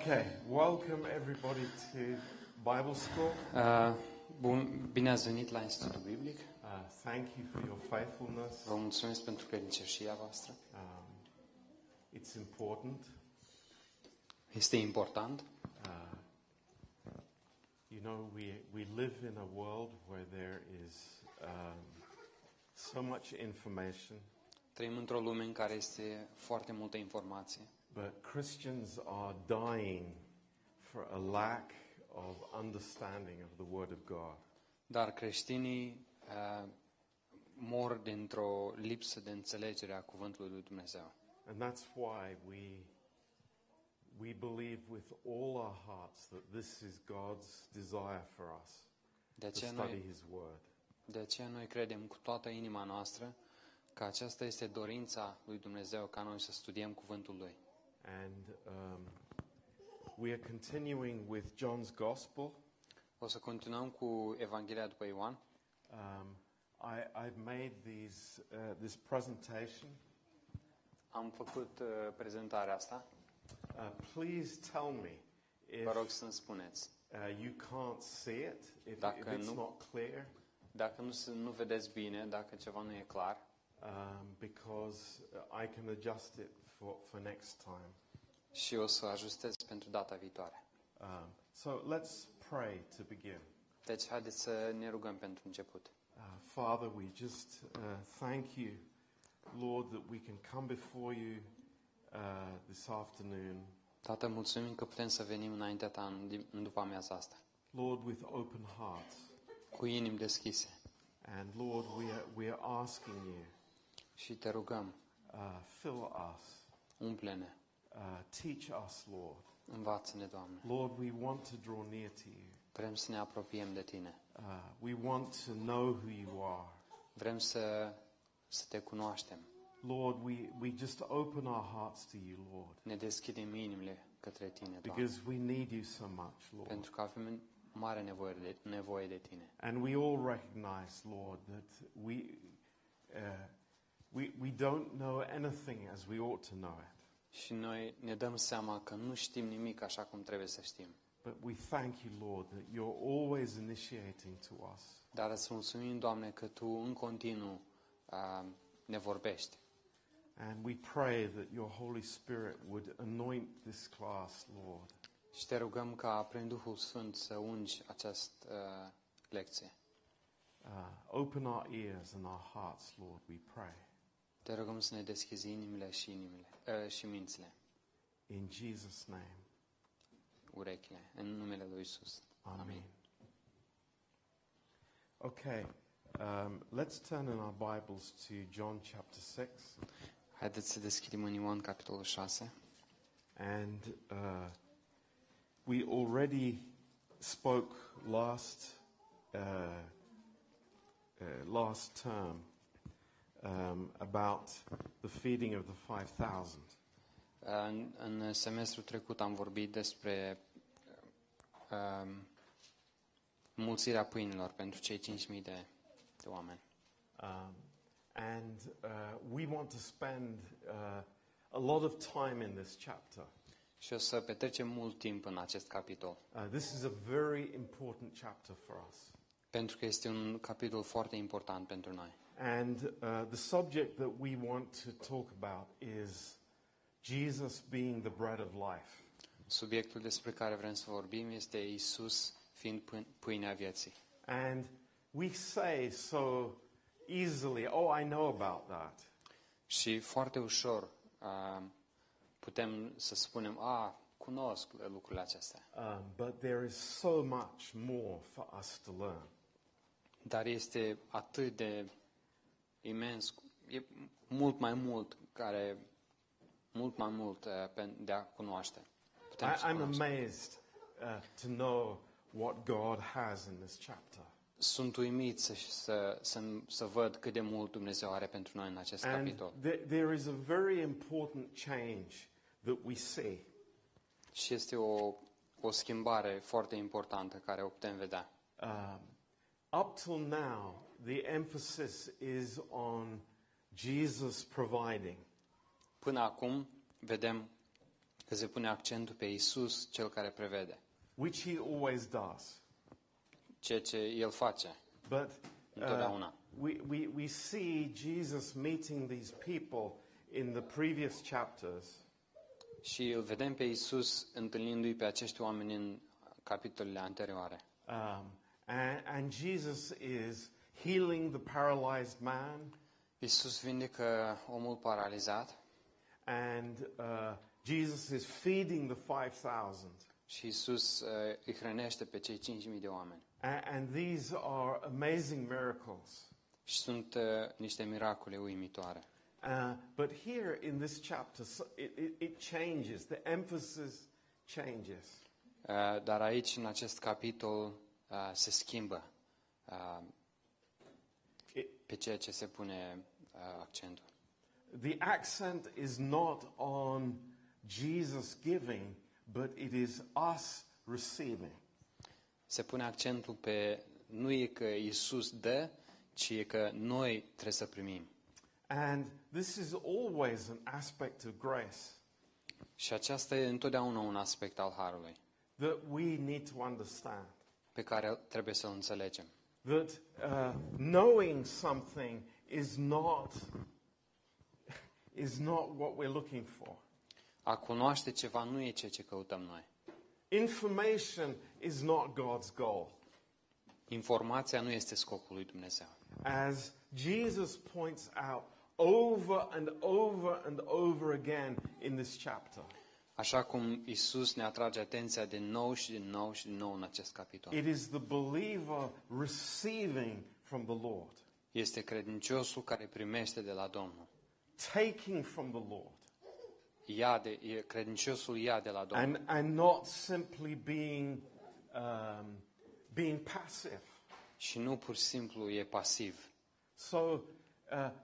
Okay, welcome everybody to Bible School. Uh, bun, bine ați venit la Institutul Biblic. Uh, thank you for your faithfulness. Vă mulțumesc pentru credincioșia voastră. Um, it's important. Este important. Uh, you know, we, we live in a world where there is um, so much information, Trăim într-o lume în care este foarte multă informație, but Christians are dying for a lack of understanding of the Word of God. dar creștinii uh, mor dintr-o lipsă de înțelegere a cuvântului lui Dumnezeu. And that's why we, we believe with all our hearts that this is God's desire for us De to aceea, study noi, His Word. de aceea noi credem cu toată inima noastră că aceasta este dorința lui Dumnezeu ca noi să studiem cuvântul lui. And um, we are continuing with John's Gospel. O să continuăm cu Evanghelia după Ioan. Um, I, I've made these, uh, this presentation. Am făcut uh, prezentarea asta. Uh, please tell me if Vă rog să-mi spuneți. uh, you can't see it, if, if Dacă it's nu- not clear, Dacă nu, se- nu vedeți bine, dacă ceva nu e clar, um, because uh, I can adjust it for, for next time. și o să ajustez pentru data viitoare. Um, so let's pray to begin. Deci, haideți să ne rugăm pentru început. Uh, Father, we just uh, thank you, Lord, that we can come before you uh, this afternoon, Tată, mulțumim că putem să venim înaintea ta în, dim- în după amiaza asta, Lord, with open hearts. cu inimi deschise. And Lord, we are, we are asking you, Și te rugăm, uh, fill us, umple-ne, uh, teach us, Lord. învață-ne, Doamne. Lord, we want to draw near to you. Vrem să ne apropiem de Tine. Uh, we want to know who you are. Vrem să, să te cunoaștem. Lord, we, we just open our hearts to you, Lord, Ne deschidem inimile către Tine, Doamne. because we need you so much, Lord. Pentru că avem mare nevoie de, nevoie de Tine. And we all recognize, Lord, that we, uh, we, we don't know anything as we ought to know it. Și noi ne dăm seama că nu știm nimic așa cum trebuie să știm. But we thank you, Lord, that you're always initiating to us. Dar îți mulțumim, Doamne, că Tu în continuu uh, ne vorbești. And we pray that your Holy Spirit would anoint this class, Lord. Și te rugăm ca prin Duhul Sfânt să ungi această uh, lecție. Uh, open our ears and our hearts, Lord, we pray. Te rugăm să ne deschizi inimile și inimile uh, și mințile, In Jesus' name, urechile, în numele Lui Isus. Amen. Okay, um, let's turn in our Bibles to John chapter 6. Haideți să deschidem în Ioan capitolul 6. And uh, we already spoke last uh, uh, last term um, about the feeding of the five thousand, În, în semestrul trecut am vorbit despre uh, um, mulțirea pâinilor pentru cei 5.000 de, de oameni. um, and uh, we want to spend uh, a lot of time in this chapter. Și o să petrecem mult timp în acest capitol, Uh, this is a very important chapter for us. Pentru că este un capitol foarte important pentru noi. And uh, the subject that we want to talk about is Jesus being the bread of life. Subiectul despre care vrem să vorbim este Isus fiind pâ- pâinea vieții. And we say so easily, oh, I know about that. Și foarte ușor uh, putem să spunem, a, cunosc lucrurile acestea. Um, but there is so much more for us to learn. Dar este atât de imens, e mult mai mult care, mult mai mult uh, pe- de a cunoaște. Putem I, să I'm cunoaștem. amazed uh, to know what God has in this chapter. Sunt uimit să, să, să, să văd cât de mult Dumnezeu are pentru noi în acest And capitol. th- there is a very important change that we see. Și este o, o schimbare foarte importantă care o putem vedea. Um, up till now, the emphasis is on Jesus providing. Până acum vedem Că se pune accentul pe Isus, cel care prevede. which he always does. Ceea ce El face. But uh, Întotdeauna. we, we, we see Jesus meeting these people in the previous chapters. Și îl vedem pe Isus întâlnindu-i pe acești oameni în capitolele anterioare. Um, and, and Jesus is healing the paralyzed man, Isus vindecă omul paralizat and uh, Jesus is feeding the 5,000. și Isus uh, îi hrănește pe cei 5.000 de oameni. And, and these are amazing miracles. Și sunt uh, niște miracole uimitoare. Uh, but here in this chapter, so it, it, it changes. The emphasis changes. Uh, Dar aici, în acest capitol, uh, se schimbă uh, It, pe ceea ce se pune uh, accentul. the accent is not on Jesus giving, but it is us receiving. Se pune accentul pe nu e că Isus dă, ci e că noi trebuie să primim. And this is always an aspect of grace Și aceasta e întotdeauna un aspect al harului that we need to understand. Pe care trebuie să-l înțelegem. That uh, knowing something is not, is not what we're looking for. A cunoaște ceva nu e ceea ce căutăm noi. Information is not God's goal. Informația nu este scopul lui Dumnezeu. As Jesus points out over and over and over again in this chapter, Așa cum Isus ne atrage atenția din nou și din nou și din nou în acest capitol. it is the believer receiving from the Lord, Este credinciosul care primește de la Domnul. taking from the Lord, Ia de, e, credinciosul ia de la Domnul. and, and not simply being, um, being passive. Și nu pur și simplu e pasiv. So uh,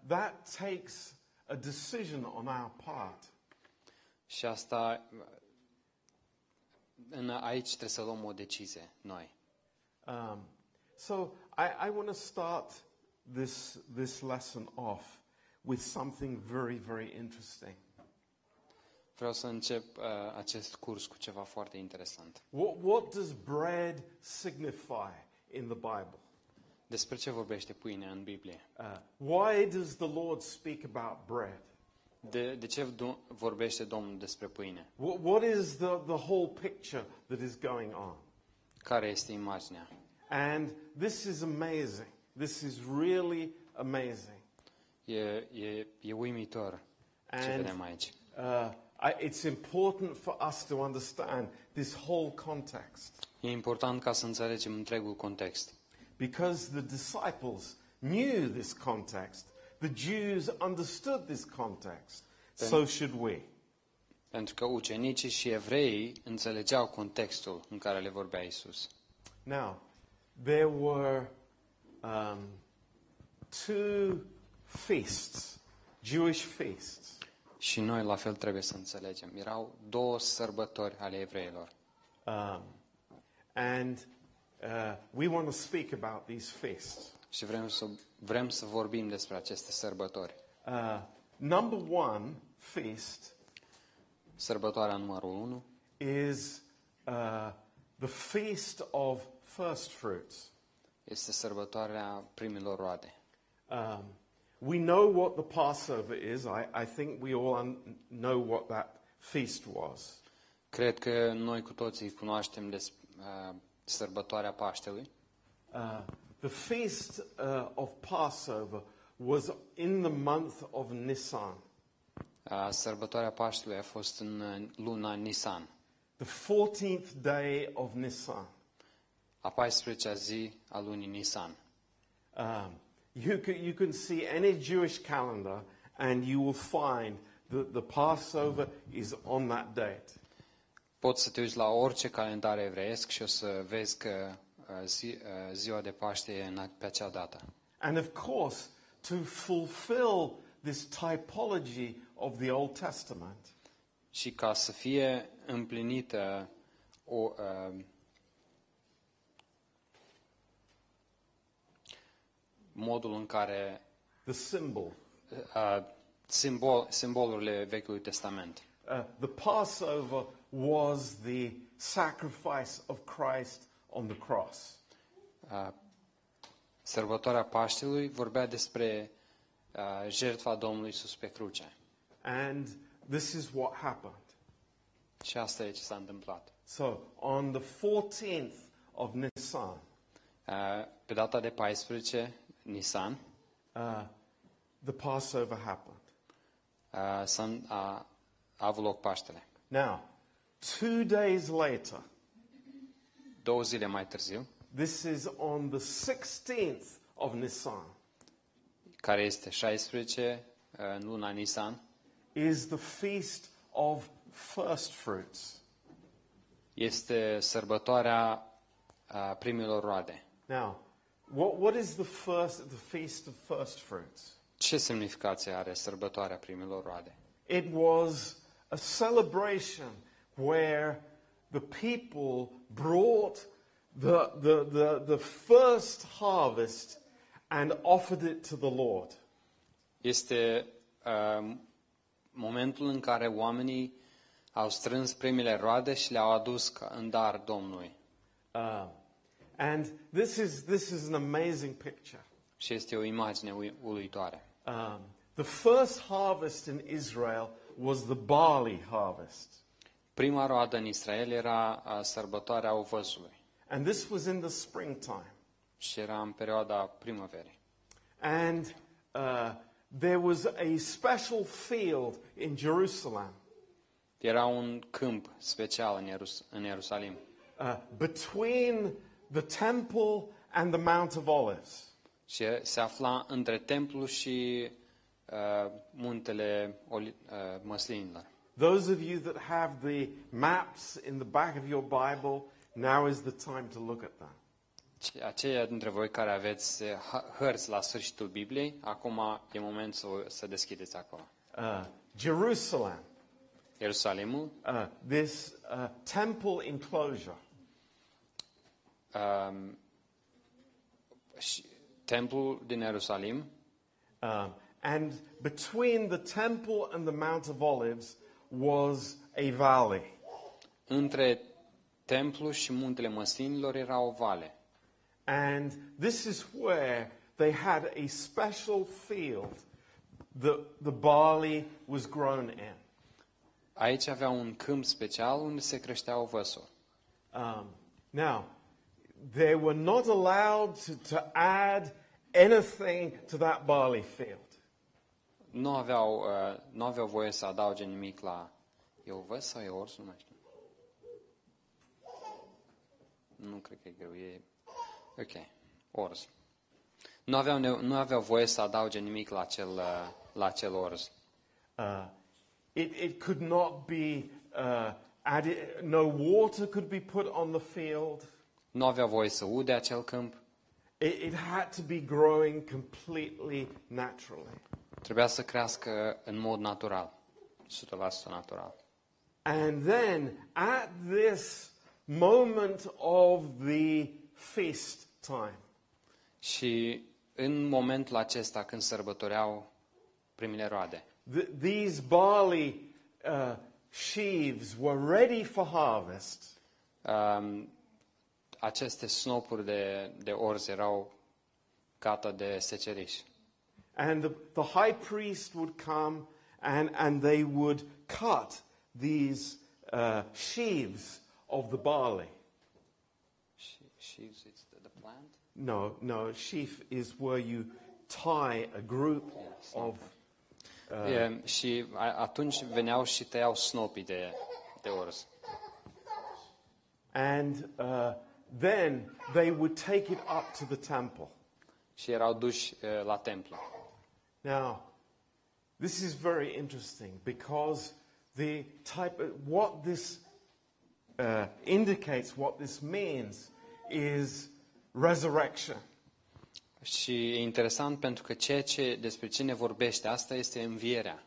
that takes a decision on our part. Și asta, în, aici trebuie să luăm o decizie, noi. Um, so I, I want to start this, this lesson off with something very, very interesting. Vreau să încep uh, acest curs cu ceva foarte interesant. What, what does bread signify in the Bible? Despre ce vorbește pâinea în Biblie? Uh, why does the Lord speak about bread? De, de ce do- vorbește Domnul despre pâine? What, what is the, the whole picture that is going on? Care este imaginea? And this is amazing. This is really amazing. E, e, e uimitor ce And vedem aici. uh, I, it's important for us to understand this whole context E important ca să înțelegem întregul context. because the disciples knew this context. The Jews understood this context. So should we. Pentru că ucenicii și evreii înțelegeau contextul în care le vorbea Isus. Now, there were um, two feasts, Jewish feasts. Și noi la fel trebuie să înțelegem. Erau două sărbători ale evreilor. Um, and uh, we want to speak about these feasts. Și vrem să, vrem să vorbim despre aceste sărbători. Uh, number one feast Sărbătoarea numărul 1 is uh, the feast of first fruits. este sărbătoarea primilor roade. Um, we know what the Passover is. I, I think we all un- know what that feast was. Cred că noi cu toții cunoaștem des, uh, sărbătoarea Paștelui. Uh, the feast uh, of Passover was in the month of Nisan, Uh, sărbătoarea Paștelui a fost în uh, luna Nisan, the 14th day of Nisan. a 14-a zi a lunii Nisan. Um, you, can, you can see any Jewish calendar and you will find that the Passover is on that date. Poți să te uiți la orice calendar evreiesc și o să vezi că zi, uh, ziua de Paște e în, pe acea dată. And of course, to fulfill this typology of the Old Testament, Și ca să fie împlinită o, uh, modul în care the symbol, uh, simbol, simbolurile Vechiului Testament, uh, the Passover was the sacrifice of Christ on the cross. Uh, Sărbătoarea Paștelui vorbea despre uh, jertfa Domnului Isus pe cruce. And this is what happened. Și asta e ce s-a întâmplat. So, on the 14th of Nisan, Uh, Pe data de 14, Nisan, uh, the Passover happened. uh, s-a, a, a avut loc Paștele. Now, two days later, Două zile mai târziu, this is on the 16th of Nisan, care este 16 uh, în luna Nisan, is the feast of first fruits. este sărbătoarea uh, primilor roade. Now, what, what is the first, the feast of first fruits? Ce semnificație are sărbătoarea primilor roade? It was a celebration where the people brought the, the, the, the first harvest and offered it to the Lord. Este uh, momentul în care oamenii au strâns primele roade și le-au adus ca în dar Domnului. Uh, and this is, this is an amazing picture. Și este o imagine uluitoare. Um, the first harvest in Israel was the barley harvest. Prima roadă în Israel era uh, sărbătoarea ovăzului And this was in the springtime. și era în perioada primăverii. And uh, there was a special field in Jerusalem Era un câmp special în, Ierus- în Ierusalim, uh, between the temple and the Mount of Olives. și se afla între templu și uh, muntele Oli- uh, măslinilor. Those of you that have the maps in the back of your Bible, now is the time to look at them. Aceia dintre voi care aveți uh, hărți la sfârșitul Bibliei, acum e moment să, să deschideți acolo. Uh, Jerusalem, Ierusalimul, uh, this uh, temple enclosure. um, templul din Ierusalim, Um, and between the temple and the Mount of Olives was a valley. între templu și muntele măslinilor era o vale. And this is where they had a special field that the barley was grown in. Aici avea un câmp special unde se creștea ovăsul. Um, now, they were not allowed to, to add anything to that barley field. Nu aveau, uh, nu aveau voie să adauge nimic la... E ovăz sau e ors? Nu mai știu. Nu cred că e greu. E... Ok. Ors. Nu aveau, ne- nu aveau voie să adauge nimic la acel, uh, la acel ors. Uh, it, it could not be uh, added, no water could be put on the field. Nu aveau voie să ude acel câmp. It, it had to be growing completely naturally. Trebuia să crească în mod natural. 100% natural. And then at this moment of the feast time, Și în momentul acesta când sărbătoreau primele roade, th- these barley uh, sheaves were ready for harvest. um, aceste snopuri de, de orz erau gata de seceriș. And the, the high priest would come and, and they would cut these uh, sheaves of the barley. Și, și it's the, the plant? No, no, sheaf is where you tie a group of. E, și a, atunci veneau și tăiau snopii de, de orz. And uh, then they would take it up to the temple. Și erau duși e, la templu. Now, this is very interesting because the type of, what this uh, indicates, what this means, is resurrection. Și e interesant pentru că ceea ce, despre ce ne vorbește asta este învierea.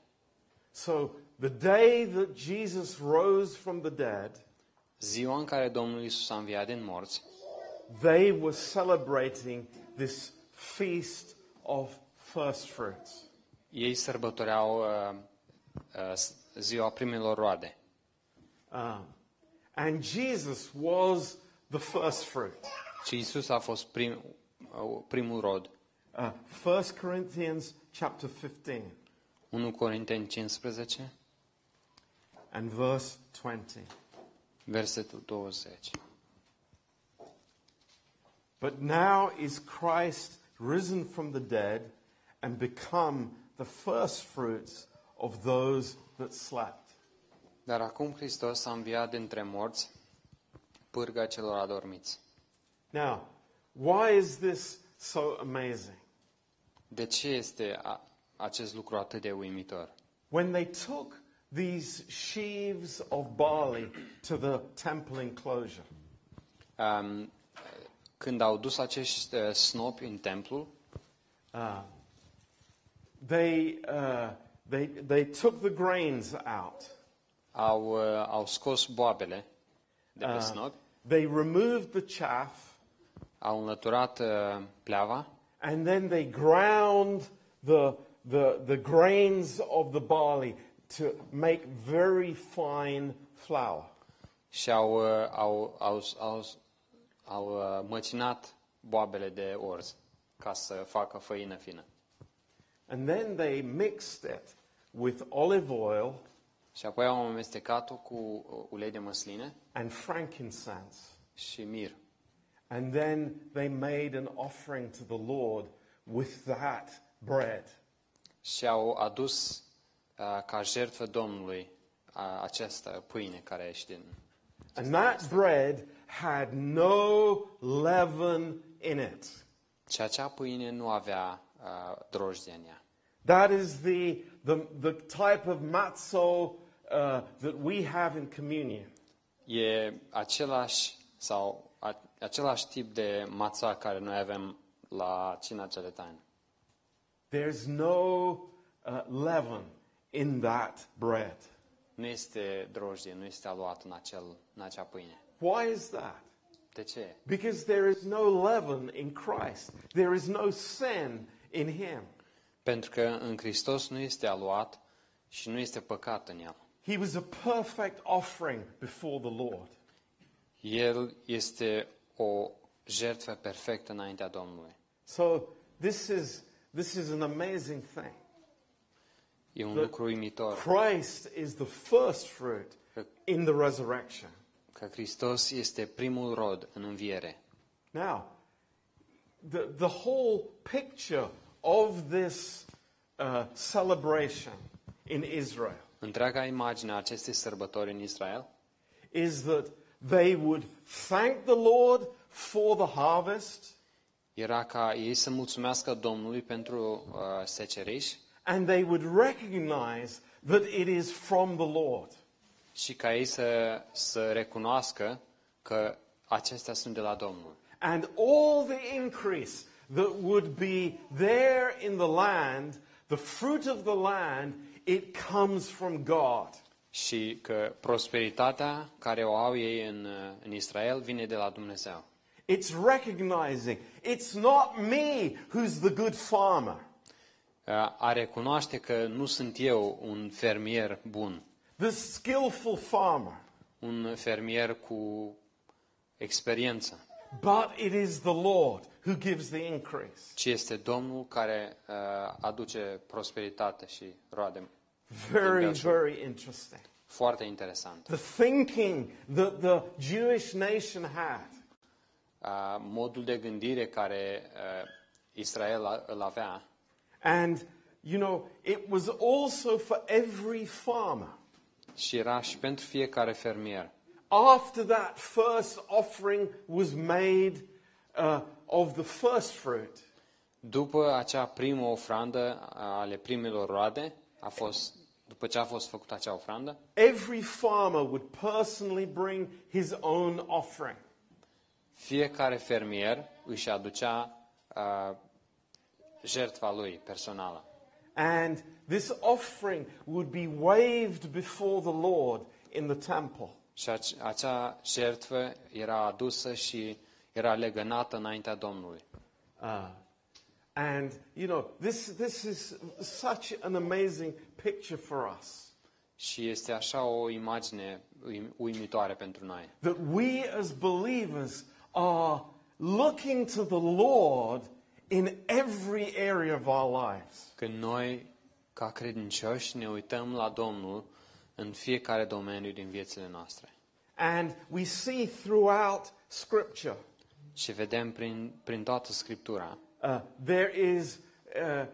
So, the day that Jesus rose from the dead, Ziua în care Domnul Isus a înviat din morți, they were celebrating this feast of first fruits. ei sărbătoreau uh, uh, ziua primelor roade. Um, and Jesus was the first fruit. Și Isus a fost prim, uh, primul rod. Uh, 1 Corinthians chapter 15 1 Corinteni 15, and verse 20. versetul 20. But now is Christ risen from the dead and become the first fruits of those that slept. Dar acum Hristos a înviat dintre morți, pârga celor adormiți. Now, why is this so amazing? De ce este a, acest lucru atât de uimitor? When they took these sheaves of barley to the temple enclosure, Um, când au dus acești uh, snopi în templu, uh, they, uh, they, they took the grains out. au, uh, au scos boabele de pe Uh, snopi, they removed the chaff au înlăturat uh, pleava and then they ground the, the, the grains of the barley to make very fine flour. și au, uh, au, au, au, au uh, măcinat boabele de orz ca să facă făină fină. And then they mixed it with olive oil Și apoi au amestecat-o cu uh, ulei de măsline and frankincense. și mir. And then they made an offering to the Lord with that bread. Și au adus uh, ca jertfă Domnului uh, această pâine care ești din... And that bread had no leaven in it. Și acea pâine nu avea uh, ea. That is the, the, the type of matzo uh, that we have in communion. E același sau a, același tip de mața care noi avem la cina de. There's no uh, leaven in that bread. Nu este drojdie, nu este aluat în, acel, în acea pâine. Why is that? De ce? Because there is no leaven in Christ. There is no sin in him. Pentru că în Hristos nu este aluat și nu este păcat în el. He was a perfect offering before the Lord. El este o jertfă perfectă înaintea Domnului. So this is this is an amazing thing. E un The- lucru uimitor Christ is the first fruit in the resurrection. că Hristos este primul rod în înviere. Now, the, the whole picture of this uh, celebration in Israel Întreaga imagine a acestei sărbători în Israel is that they would thank the Lord for the harvest era ca ei să mulțumească Domnului pentru uh, seceriș and they would recognize that it is from the Lord. și ca ei să, să recunoască că acestea sunt de la Domnul. And all the increase that would be there in the land, the fruit of the land, it comes from God. Și că prosperitatea care o au ei în, uh, în Israel vine de la Dumnezeu. It's recognizing it's not me who's the good farmer. Uh, A recunoaște că nu sunt eu un fermier bun, the skillful farmer, un fermier cu experiență, but it is the Lord who gives the increase. ci este Domnul care uh, aduce prosperitate și roade. Very, Belgium. very interesting. Foarte interesant. The thinking that the Jewish nation had Uh, Modul de gândire care uh, Israel a- îl avea And, you know, it was also for every farmer. și era și pentru fiecare fermier. After that first offering was made uh, of the first fruit, După acea primă ofrandă ale primelor roade, a fost, după ce a fost făcută acea ofrandă, every farmer would personally bring his own offering. fiecare fermier își aducea uh, jertfa lui personală. And this offering would be waved before the Lord in the temple. Și ace- acea jertfă era adusă și era legănată înaintea Domnului. Uh, and, you know, this, this is such an amazing picture for us. Și este așa o imagine uim- uimitoare pentru noi. that we as believers are looking to the Lord in every area of our lives. Când noi, ca credincioși, ne uităm la Domnul în fiecare domeniu din viețile noastre. And we see throughout Scripture Și vedem prin, prin toată Scriptura uh, there is uh,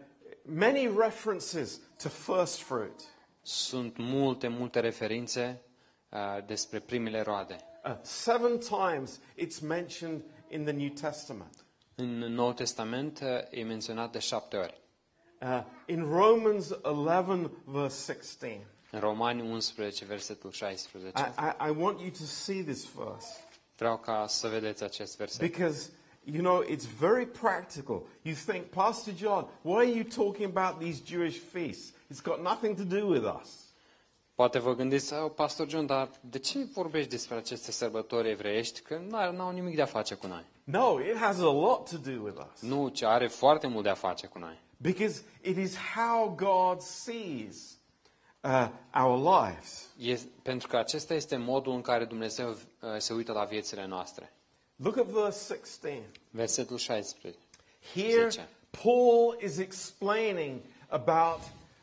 many references to first fruit. Sunt multe, multe referințe uh, despre primele roade. Uh, seven times it's mentioned in the New Testament. În Noul Testament uh, e menționat de șapte ori. Uh, in Romans 11, verse 16. În Romani 11, versetul 16. I, I, I want you to see this verse. Vreau ca să vedeți acest verset. Because, you know, it's very practical. You think, Pastor John, why are you talking about these Jewish feasts? It's got nothing to do with us. Poate vă gândiți, "Oh, Pastor John, dar de ce vorbești despre aceste sărbători evreiești? Că nu au nimic de a face cu noi. No, it has a lot to do with us. Nu, ci are foarte mult de a face cu noi. Because it is how God sees uh, our lives. E, pentru că acesta este modul în care Dumnezeu uh, se uită la viețile noastre. Look at verse 16. Versetul 16. Here, Zice. Paul is explaining about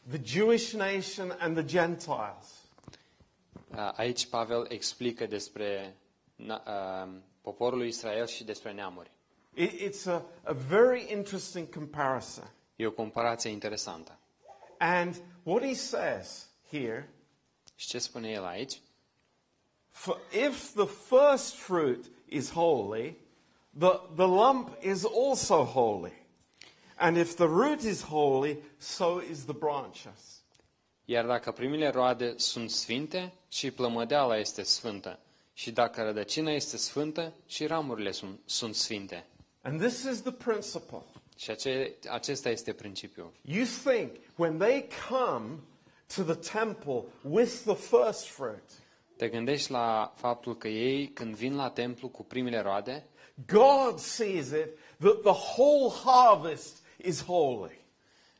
the Jewish nation and the Gentiles. Uh, Aici Pavel explică despre na- uh, poporul lui Israel și despre neamuri. It, it's a, a very interesting comparison. E o comparație interesantă. And what he says here Și ce spune el aici? For if the first fruit is holy, the, the lump is also holy. And if the root is holy, so is the branches. Iar dacă primele roade sunt sfinte, și plămădeala este sfântă. Și dacă rădăcina este sfântă, și ramurile sunt, sunt sfinte. And this is the principle. Și ace, acesta este principiul. You think when they come to the temple with the first fruit, Te gândești la faptul că ei, când vin la templu cu primele roade, God sees it that the whole harvest is holy.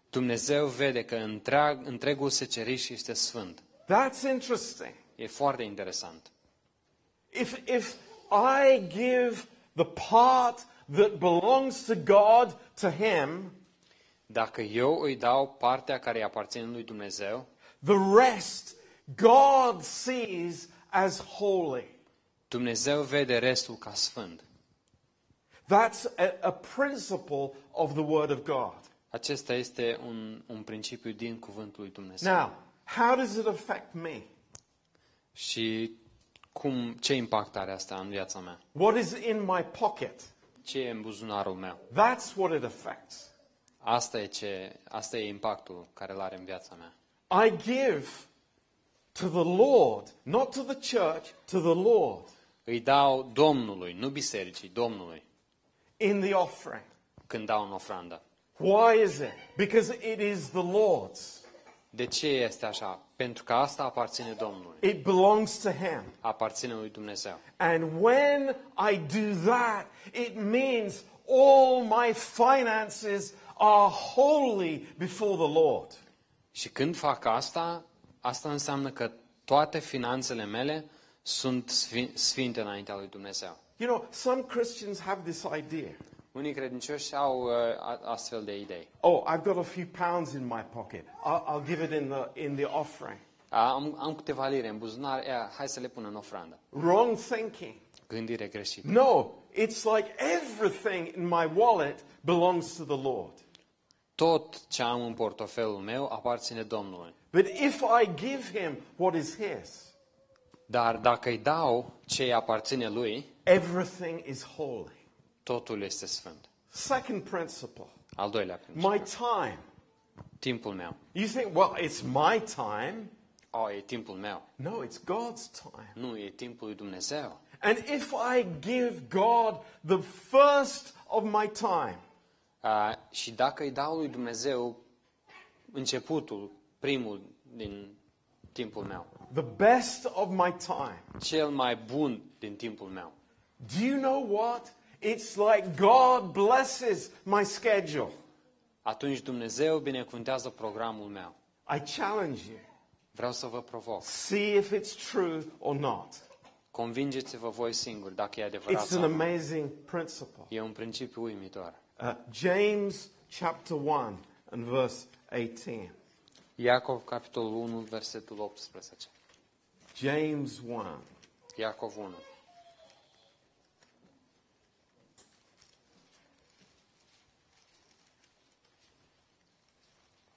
Dumnezeu vede că întreag, întregul seceriș este sfânt. That's interesting. E foarte interesant. If, if I give the part that belongs to God to Him, Dacă eu îi dau partea care îi aparține lui Dumnezeu, the rest God sees as holy. Dumnezeu vede restul ca sfânt. That's a, a principle of the Word of God. Acesta este un, un principiu din cuvântul lui Dumnezeu. Now, how does it affect me? Și cum, ce impact are asta în viața mea? What is in my pocket? Ce e în buzunarul meu? That's what it affects. Asta e, ce, asta e impactul care îl are în viața mea. I give to the Lord, not to the church, to the Lord Îi dau Domnului, nu bisericii, Domnului, in the offering. când dau în ofrandă. Why is it? Because it is the Lord's. De ce este așa? Pentru că asta aparține Domnului, It belongs to Him. aparține lui Dumnezeu. And when I do that, it means all my finances are holy before the Lord. Și când fac asta, asta înseamnă că toate finanțele mele sunt sfi- sfinte înaintea lui Dumnezeu. You know, some Christians have this idea. Unii credincioși au uh, a- astfel de idei. Oh, I've got a few pounds in my pocket. I'll, I'll give it in the, in the offering. Am, am câteva lire în buzunar, ea, hai să le pun în ofrandă. Wrong thinking. Gândire greșită. No, it's like everything in my wallet belongs to the Lord. Tot ce am în portofelul meu aparține Domnului. But if I give him what is his, Dar dacă îi dau ce îi aparține lui, everything is holy. totul este sfânt. Second principle Al doilea principiu. my time. Timpul meu. You think, well, it's my time. Oh, e timpul meu. No, it's God's time. Nu, e timpul lui Dumnezeu. And if I give God the first of my time, Uh, și dacă îi dau lui Dumnezeu începutul, primul din timpul meu, the best of my time, cel mai bun din timpul meu, do you know what? It's like God blesses my schedule. atunci Dumnezeu binecuvântează programul meu. I challenge you. Vreau să vă provoc. See if it's true or not. Convingeți-vă voi singuri dacă e adevărat It's an sau nu. amazing principle. E un principiu uimitor. Uh, James chapter 1 and verse 18. Iacov, capitolul 1, versetul 18. James 1. Iacov 1.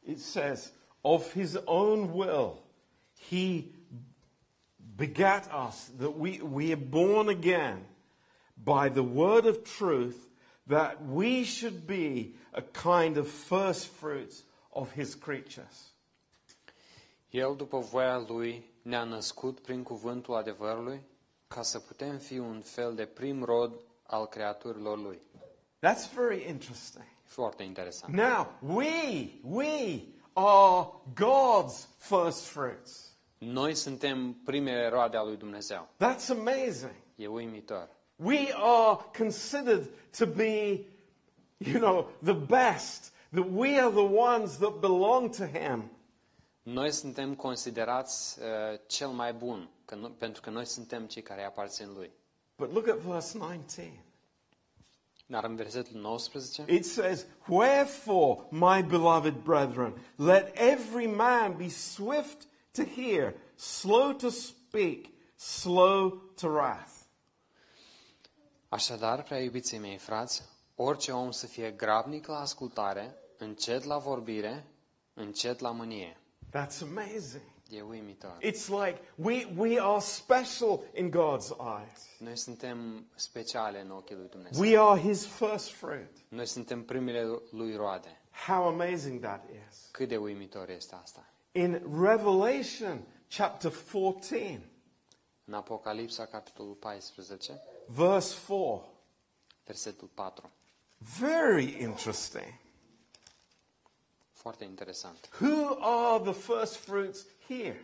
It says, Of his own will, he begat us, that we, we are born again by the word of truth, that we should be a kind of first fruits of his creatures. El, după voia lui, ne-a născut prin cuvântul adevărului, ca să putem fi un fel de prim rod al creaturilor lui. That's very interesting. Foarte interesant. Now, we, we are God's first fruits. Noi suntem primele roade a lui Dumnezeu. That's amazing. E uimitor. We are considered to be, you know, the best, that we are the ones that belong to Him. Noi suntem considerați uh, cel mai bun, că nu, pentru că noi suntem cei care aparțin lui. But look at verse 19. Dar în versetul 19, It says, Wherefore, my beloved brethren, let every man be swift to hear, slow to speak, slow to wrath. Așadar, prea iubiții mei frați, orice om să fie grabnic la ascultare, încet la vorbire, încet la mânie. That's amazing. E uimitor. It's like we, we are special in God's eyes. Noi suntem speciale în ochii lui Dumnezeu. We are His first fruit. Noi suntem primele lui roade. How amazing that is. Cât de uimitor este asta. In Revelation chapter 14, În Apocalipsa, capitolul 14, verse 4, versetul 4. very interesting. Foarte interesant. Who are the first fruits here?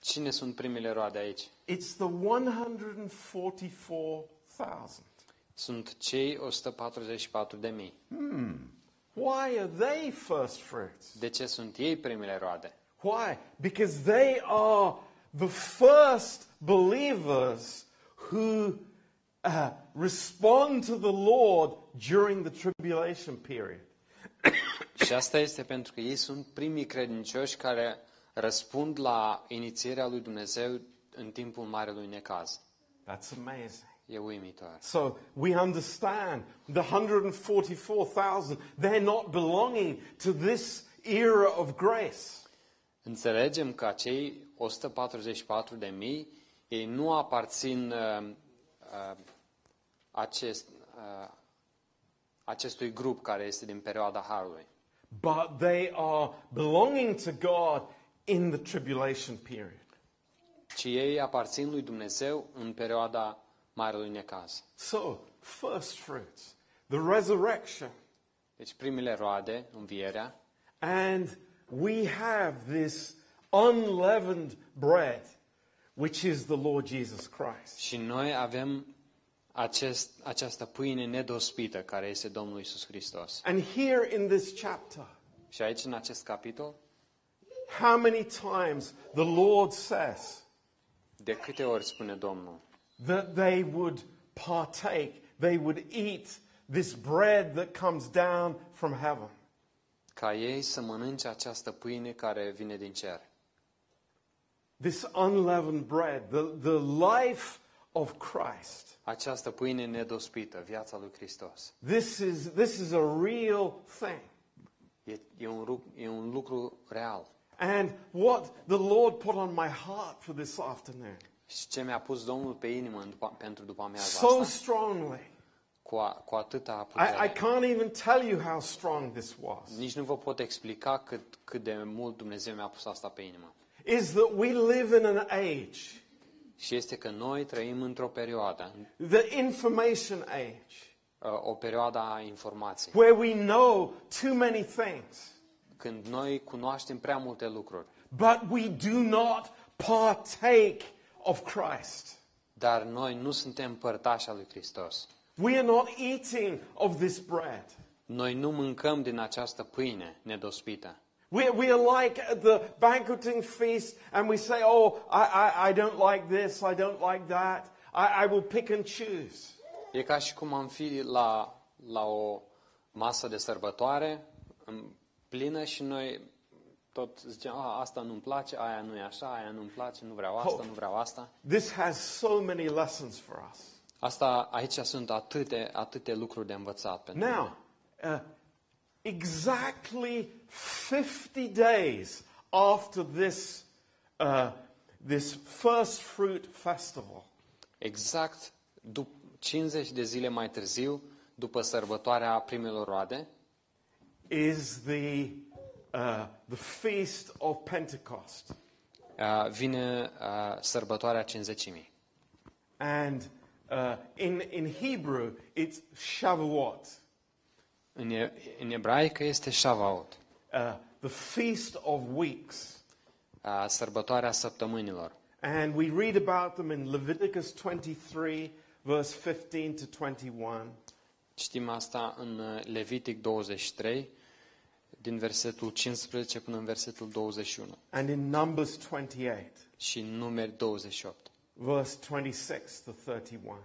Cine sunt primele roade aici? It's the 144,000. Sunt cei 144 de mii. Why are they first fruits? De ce sunt ei primele roade? Why? Because they are the first believers who uh, respond to the Lord during the tribulation period. Și asta este pentru că ei sunt primii credincioși care răspund la inițierea lui Dumnezeu în timpul marelui necaz. That's amazing. E uimitor. So we understand the 144,000, they're not belonging to this era of grace. Înțelegem că acei 144 de mii, ei nu aparțin uh, uh, acest, uh, acestui grup care este din perioada Harului, But they are belonging to God in the tribulation period. ci ei aparțin lui Dumnezeu în perioada marelui necaz. So, first fruits, the resurrection, Deci primele roade, învierea, and we have this unleavened bread, which is the Lord Jesus Christ. și noi avem acest, această pâine nedospită care este Domnul Isus Hristos. And here in this chapter, Și aici, în acest capitol, how many times the Lord says de câte ori spune Domnul that they would partake, they would eat this bread that comes down from heaven? ca ei să mănânce această pâine care vine din cer. This unleavened bread, the, the life of Christ. Această pâine nedospită, viața lui Hristos. This is, this is a real thing. E, e, un, ru- e un lucru real. And what the Lord put on my heart for this afternoon Și ce mi-a pus Domnul pe inimă în după, pentru după amiaza so asta, strongly. cu, a, cu atâta I, putere. I can't even tell you how strong this was. Nici nu vă pot explica cât, cât de mult Dumnezeu mi-a pus asta pe inimă. Is that we live in an age, Și este că noi trăim într-o perioadă, the information age, uh, o perioadă a informației, where we know too many things, când noi cunoaștem prea multe lucruri, but we do not partake of Christ. dar noi nu suntem părtași al lui Hristos. We are not eating of this bread. Noi nu mâncăm din această pâine nedospită. We, we are like at the banqueting feast and we say, oh, I, I, I don't like this, I don't like that. I, I will pick and choose. E ca și cum am fi la, la o masă de sărbătoare plină și noi tot zicem, a, asta nu-mi place, aia nu e așa, aia nu-mi place, nu vreau asta, nu vreau asta. This has so many lessons for us. Asta, aici sunt atâte, atâte lucruri de învățat pentru. Now, uh, exactly 50 days after this, uh, this first fruit festival, Exact dup- 50 de zile mai târziu, după sărbătoarea primelor roade, is the, uh, the feast of Pentecost. uh, vine uh, sărbătoarea cinzecimii. And uh, in, in Hebrew, it's Shavuot, În, e- în ebraică este Shavuot, uh, the feast of weeks. uh, sărbătoarea săptămânilor. And we read about them in Leviticus 23, verse 15 to 21. Citim asta în uh, Levitic 23, din versetul 15 până în versetul 21 and in Numbers 28, și în numeri 28, verse 26 to 31.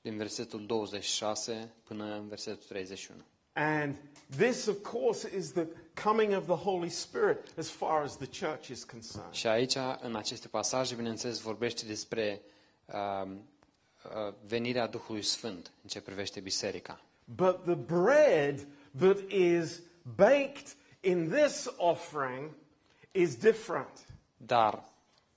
din versetul 26 până în versetul 31. And this, of course, is the coming of the Holy Spirit as far as the church is concerned. Și aici, în aceste pasaje, bineînțeles, vorbește despre uh, uh, venirea Duhului Sfânt în ce privește biserica. But the bread that is baked in this offering is different. Dar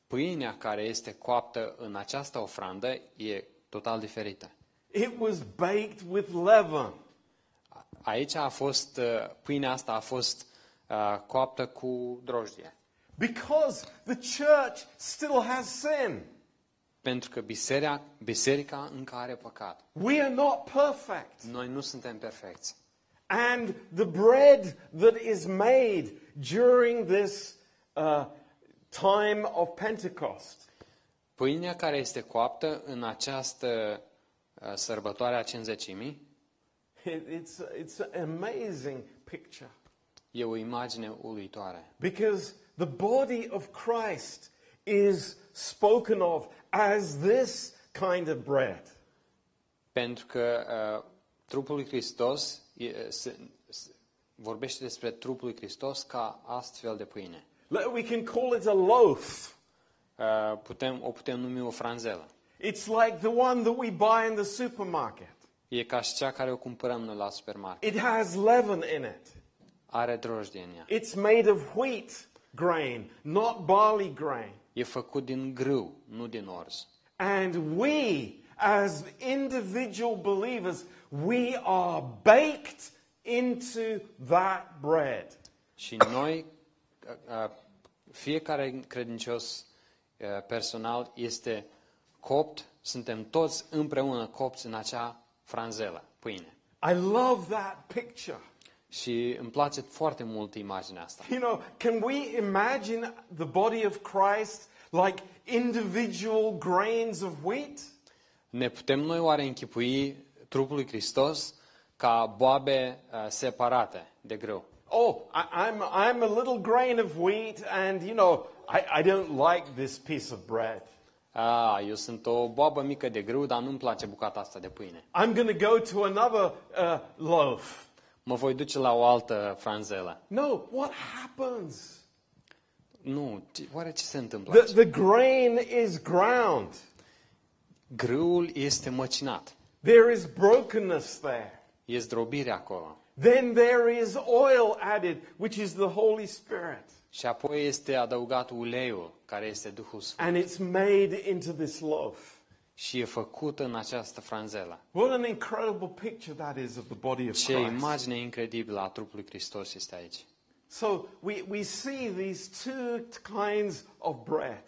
pâinea care este coaptă în această ofrandă e total diferită. It was baked with leaven. Aici a fost, uh, pâinea asta a fost uh, coaptă cu drojdie. Because the church still has sin. Pentru că biserica, biserica încă are păcat. We are not perfect. Noi nu suntem perfecți. And the bread that is made during this uh, time of Pentecost Pâinea care este coaptă în această uh, sărbătoare a cinzecimii it- it's, it's an amazing picture. e o imagine uluitoare. Because the body of Christ is spoken of as this kind of bread. Pentru că uh, trupul lui Hristos e, se, se, vorbește despre trupul lui Hristos ca astfel de pâine. Le- We can call it a loaf. Uh, putem, o putem numi o franzelă. It's like the one that we buy in the supermarket. E ca și cea care o cumpărăm noi la supermarket. It has leaven in it. Are drojdie în ea. It's made of wheat grain, not barley grain. E făcut din grâu, nu din orz. And we, as individual believers, we are baked into that bread. Și noi, uh, uh, fiecare credincios uh, personal este copt, suntem toți împreună copți în acea franzelă, pâine. I love that picture. Și îmi place foarte mult imaginea asta. You know, can we imagine the body of Christ like individual grains of wheat? Ne putem noi oare închipui trupul lui Hristos ca boabe uh, separate de grâu? Oh, I, I'm, I'm a little grain of wheat, and you know, I, I don't like this piece of bread. A, eu sunt o boabă mică de grâu, dar nu-mi place bucata asta de pâine. I'm going to go to another uh, loaf. Mă voi duce la o altă franzelă. No, what happens? Nu, ce- oare ce se întâmplă The, aici? the grain is ground. Grâul este măcinat. There is brokenness there. E zdrobire acolo. Then there is oil added, which is the Holy Spirit. Și apoi este adăugat uleiul, care este Duhul Sfânt. And it's made into this loaf. Și e făcut în această franzelă. What an incredible picture that is of the body of Ce Christ. imagine incredibilă a trupului Hristos este aici. So we, we see these two kinds of bread.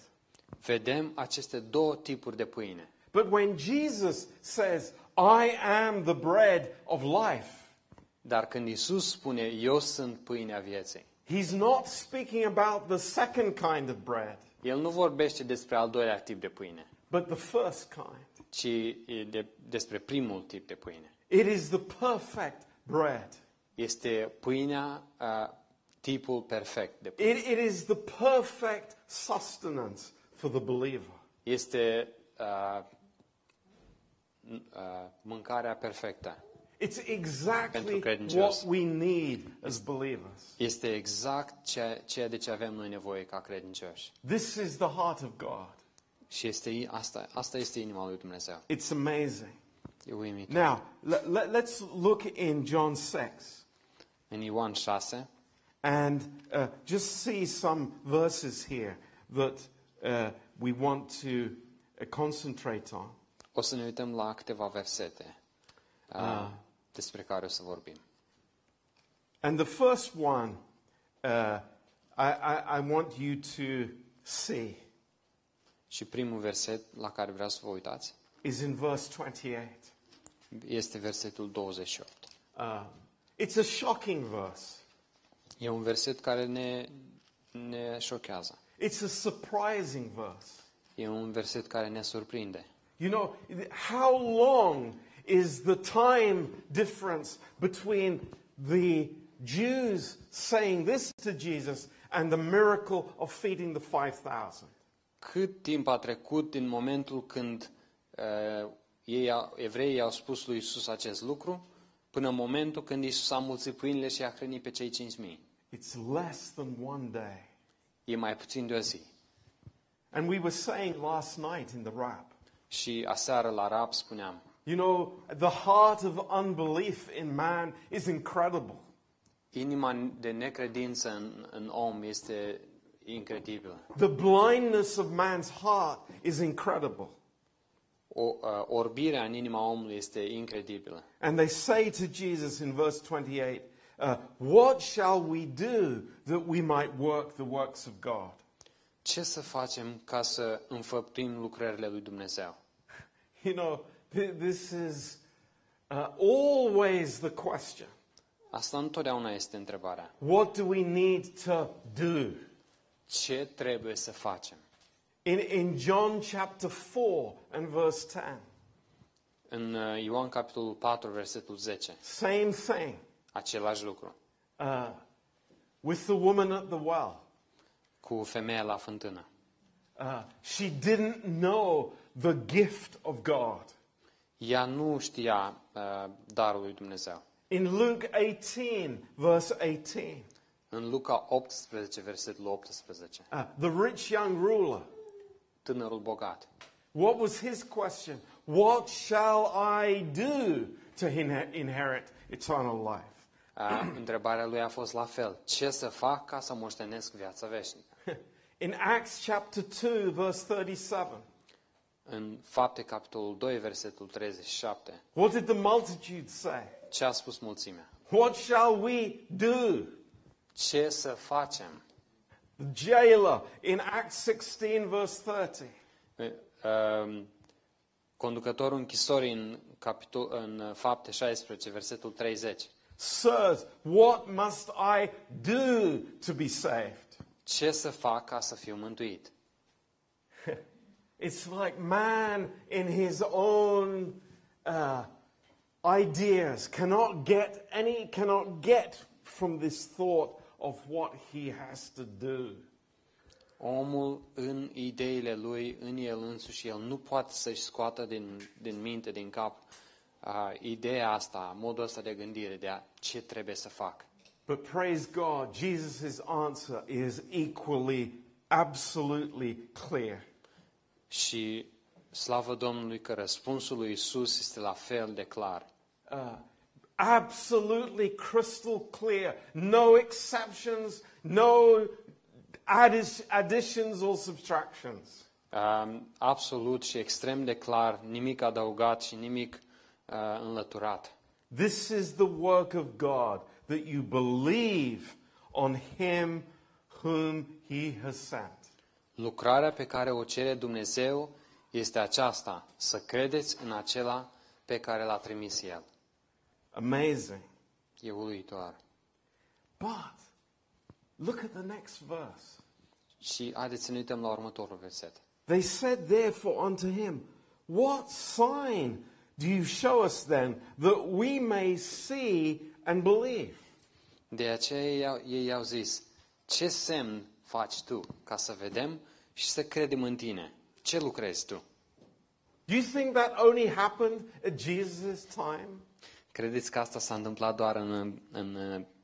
Vedem aceste două tipuri de pâine. But when Jesus says, I am the bread of life, Dar când Isus spune, eu sunt pâinea vieții, he's not speaking about the second kind of bread, El nu vorbește despre al doilea tip de pâine, but the first kind. ci e de, despre primul tip de pâine. It is the perfect bread. Este pâinea uh, tipul perfect de It, it is the perfect sustenance for the believer. Este uh, uh, mâncarea perfectă. It's exactly what we need as believers. Este exact ceea, ceea de ce avem noi nevoie ca credincioși. This is the heart of God. Și este, asta, asta este inima lui Dumnezeu. It's amazing. E uimit. Now, let, let, let's look in John 6 În Ioan 6 and uh, just see some verses here that uh, we want to uh, concentrate on. o să ne uităm la câteva versete uh, despre care o să vorbim. And the first one uh, I, I, I want you to see Și primul verset la care vreau să vă uitați is in verse 28. este versetul 28. Uh, it's a shocking verse. E un verset care ne, ne șochează. It's a surprising verse. E un verset care ne surprinde. You know, how long is the time difference between the Jews saying this to Jesus and the miracle of feeding the 5,000? Cât timp a trecut din momentul când uh, ei, evreii au spus lui Isus acest lucru, până în momentul când Isus a mulțit pâinile și a hrănit pe cei 5.000? It's less than one day. E mai puțin de o zi. And we were saying last night in the rap, Și aseară la rap spuneam, you know, the heart of unbelief in man is incredible. inima de necredință în, în om este incredibilă. The blindness of man's heart is incredible. O, uh, orbirea în inima omului este incredibilă. And they say to Jesus in verse 28, uh, What shall we do that we might work the works of God? Ce să facem ca să înfăptuim lucrările lui Dumnezeu? You know, this is uh, always the question. Asta întotdeauna este întrebarea. What do we need to do? Ce trebuie să facem? In, in John chapter 4 and verse 10, În uh, Ioan capitolul 4, versetul 10, same thing. același lucru, Uh, with the woman at the well. cu femeia la fântână. Uh, she didn't know the gift of God. Ea nu știa uh, darul lui Dumnezeu. In Luke 18, verse 18, În Luca 18, versetul 18, uh, the rich young ruler, tânărul bogat. what was his question? What shall I do to inhe- inherit eternal life? Uh, întrebarea lui a fost la fel. Ce să fac ca să moștenesc viața veșnică? In Acts chapter 2, verse 37, În Fapte, capitolul 2, versetul 37, what did the multitude say? ce a spus mulțimea? What shall we do? Ce să facem? The jailer in Acts 16, verse 30. Uh, um, Conducătorul închisorii în, capitol, în uh, Fapte 16, versetul 30. Sirs, what must I do to be saved? Ce să fac ca să fiu mântuit? It's like man in his own uh, ideas cannot get any, cannot get from this thought of what he has to do. Omul în ideile lui, în el însuși, el nu poate să-și scoată din, din minte, din cap, uh, ideea asta, modul ăsta de gândire, de a, ce trebuie să fac. But praise God, Jesus' answer is equally, absolutely clear. Și slavă Domnului că răspunsul lui Isus este la fel de clar. Uh, absolutely crystal clear. No exceptions, no addi- additions or subtractions. Um, absolut și extrem de clar, nimic adăugat și nimic uh, înlăturat. This is the work of God, that you believe on Him whom He has sent. Lucrarea pe care o cere Dumnezeu este aceasta, să credeți în acela pe care l-a trimis El. Amazing. E uluitor. But look at the next verse. Și haideți să ne uităm la următorul verset. They said therefore unto him, What sign do you show us then, that we may see and believe? De aceea ei au- ei i-au zis, ce semn faci tu ca să vedem și să credem în tine? Ce lucrezi tu? Do you think that only happened at Jesus' time? Credeți că asta s-a întâmplat doar în, în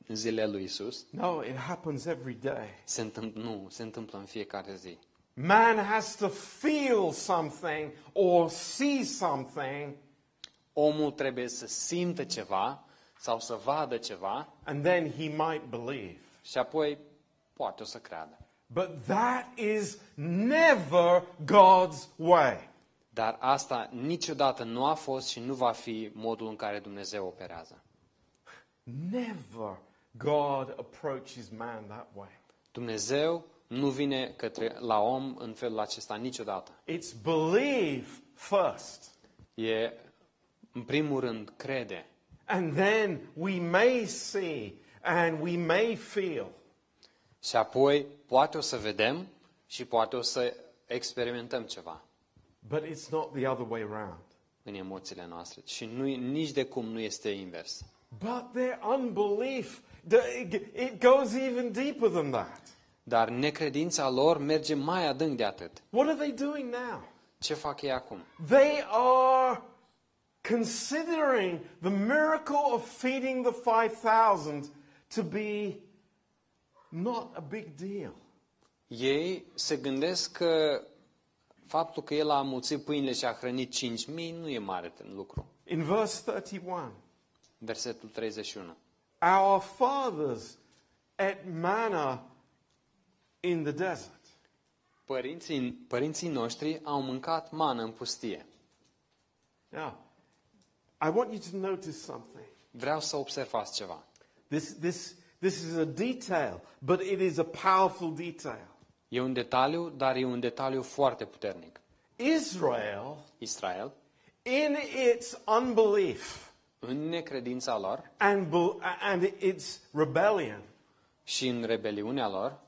zilele lui Isus? No, it happens every day. Se întâmplă, nu, se întâmplă în fiecare zi. Man has to feel something or see something, Omul trebuie să simtă ceva sau să vadă ceva and then he might believe. și apoi poate o să creadă. But that is never God's way. Dar asta niciodată nu a fost și nu va fi modul în care Dumnezeu operează. Never God approaches man that way. Dumnezeu nu vine către, la om în felul acesta niciodată. It's believe first, E, în primul rând, crede. and then we may see and we may feel. Și apoi poate o să vedem și poate o să experimentăm ceva But it's not the other way around. în emoțiile noastre. Și nu, nici de cum nu este invers. But their unbelief, the- it goes even deeper than that. Dar necredința lor merge mai adânc de atât. What are they doing now? Ce fac ei acum? They are considering the miracle of feeding the 5,000 to be not a big deal. Ei se gândesc că faptul că el a amuțit pâinile și a hrănit 5.000 nu e mare lucru. In verse 31, Versetul 31. our fathers ate manna in the desert. Părinții, părinții noștri au mâncat mană în pustie. Now, I want you to notice something. Vreau să observați ceva. This, this, this is a detail, but it is a powerful detail. E un detaliu, dar e un detaliu foarte puternic. Israel, Israel, in its unbelief în necredința lor and, bel- and its rebellion, și în rebeliunea lor,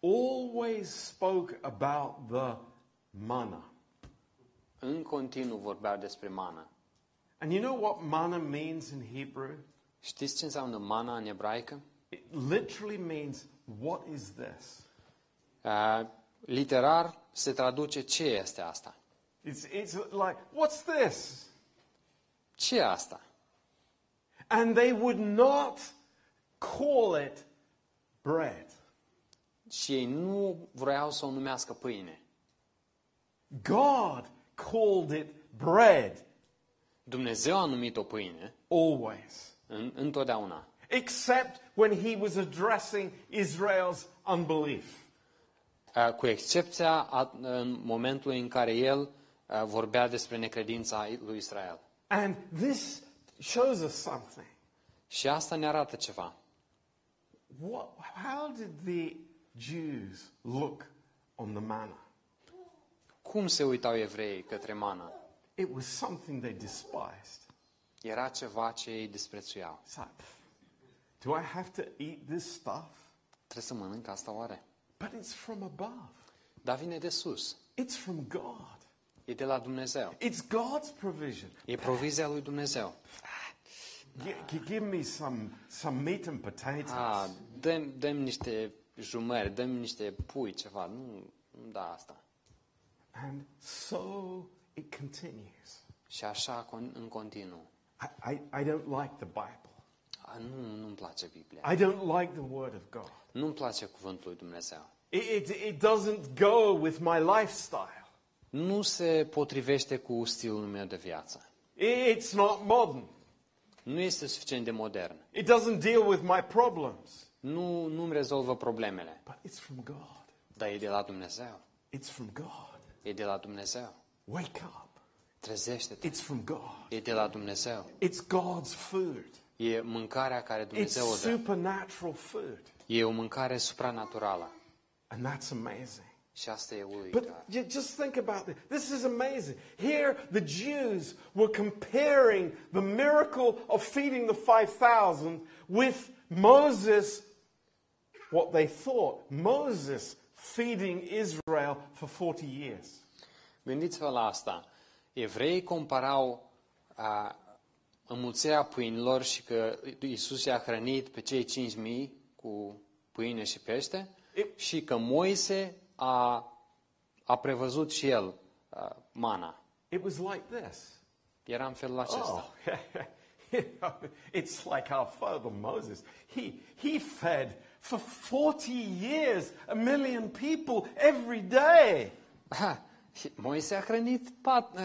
always spoke about the manna. în continuu vorbeau despre mană. And you know what manna means in Hebrew? Știți ce înseamnă mana în ebraică? It literally means, what is this? Uh, literar se traduce ce este asta. It's, it's like, what's this? Ce e asta? And they would not call it bread. Și ei nu vreau să o numească pâine. God called it bread Dumnezeu a numit-o pâine always, în, întotdeauna. Except when he was addressing Israel's unbelief. Uh, Cu excepția a, în momentul în care el uh, vorbea despre necredința lui Israel. And this shows us something. Și asta ne arată ceva. What, how did the Jews look on the manna? Cum se uitau evreii către mană? It was something they despised. Era ceva ce ei disprețuiau. It's like, do I have to eat this stuff? Trebuie să mănânc asta oare? But it's from above. Dar vine de sus. It's from God. E de la Dumnezeu. It's God's provision. E provizia lui Dumnezeu. Gi- gi- give me some, some meat and potatoes. A, dăm, dăm niște jumări, dăm niște pui, ceva. Nu, nu da asta. And so it continues. Și așa con- în continuu. I, I, I don't like the Bible. A, nu, nu-mi place Biblia. I don't like the Word of God. Nu-mi place cuvântul lui Dumnezeu. It, it, it doesn't go with my lifestyle. Nu se potrivește cu stilul meu de viață. It- It's not modern. Nu este suficient de modern. It doesn't deal with my problems. Nu, nu-mi rezolvă problemele. But it's from God. Dar e de la Dumnezeu. It's from God. E de la Dumnezeu. Wake up. Trezește-te. It's from God. E de la Dumnezeu. It's God's food. E mâncarea care It's Dumnezeu o dă. supernatural food. E o mâncare supranaturală. And that's amazing. Și asta e But uluitor. ju- just think about this. This is amazing. Here, the Jews were comparing the miracle of feeding the 5,000 with Moses, what they thought, Moses feeding Israel for 40 years. Gândiți-vă la asta. Evreii comparau a, înmulțirea pâinilor și că Isus i-a hrănit pe cei 5.000 cu pâine și pește și că Moise a, a prevăzut și el uh, mana. It was like this. Era în felul acesta. Oh, you know, it's like our father Moses. He, he fed for 40 years a million people every day. Ha, și Moise a hrănit pat,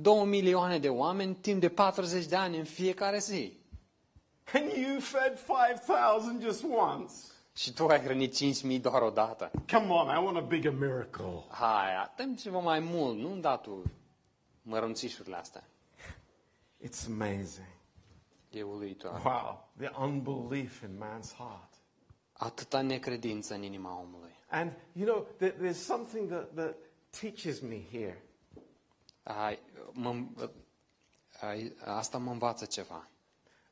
uh, două milioane de oameni timp de 40 de ani în fiecare zi. And you fed 5,000 just once. Și tu ai hrănit 5.000 doar o dată. Come on, I want a bigger miracle. Hai, dăm ceva mai mult, nu-mi da tu mărunțișurile astea. It's amazing. E uluitor. Wow, the unbelief in man's heart. Atâta necredință în inima omului. And you know, there, there's something that, that teaches me here. Ai, mă, ai, asta mă învață ceva.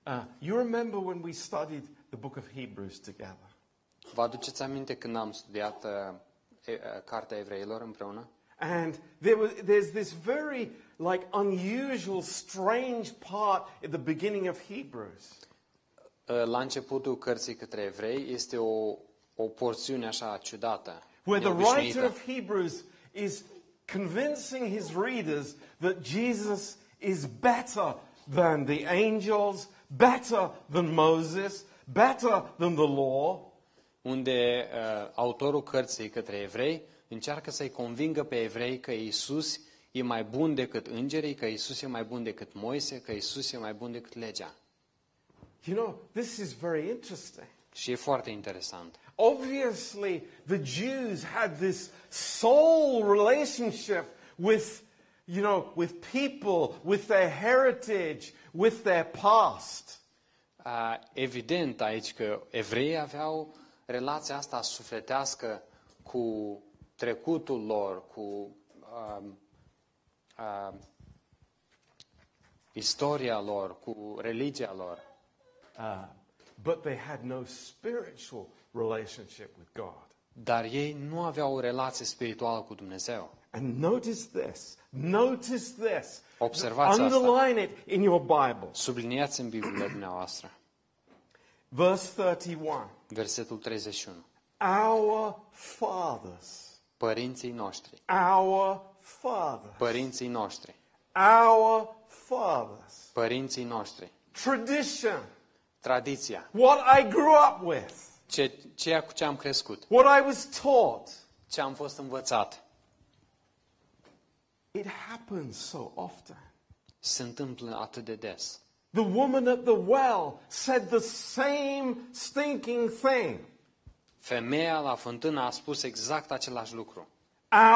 Uh, you remember when we studied the book of Hebrews together? Vă aduceți aminte când am studiat uh, e, uh, Cartea Evreilor împreună? And there was, there's this very like unusual, strange part at the beginning of Hebrews. Uh, La începutul cărții către evrei este o, o porțiune așa ciudată, Where the writer neobișnuită, of Hebrews is convincing his readers that Jesus is better than the angels, better than Moses, better than the law. unde uh, autorul cărții către evrei încearcă să-i convingă pe evrei că Isus e mai bun decât îngerii, că Isus e mai bun decât Moise, că Isus e mai bun decât legea. You know, this is very interesting. Și e foarte interesant. Obviously, the Jews had this soul relationship with, you know, with people, with their heritage, with their past. Uh, evident aici că evreii aveau relația asta sufletească cu trecutul lor, cu um, uh, istoria lor, cu religia lor. Uh, but they had no spiritual relationship with God. Dar ei nu aveau o relație spirituală cu Dumnezeu. And notice this. Notice this. Observați asta. Underline it in your Bible. Subliniați în Biblia dumneavoastră. Verse 31. Versetul 31. Our fathers. Părinții noștri. Our fathers. Părinții noștri. Our fathers. Părinții noștri. Tradition. Tradiția. What I grew up with. Ce, ceea cu ce am crescut. What I was taught. Ce am fost învățat. It happens so often. Se întâmplă atât de des. The woman at the well said the same stinking thing. Femeia la fântână a spus exact același lucru.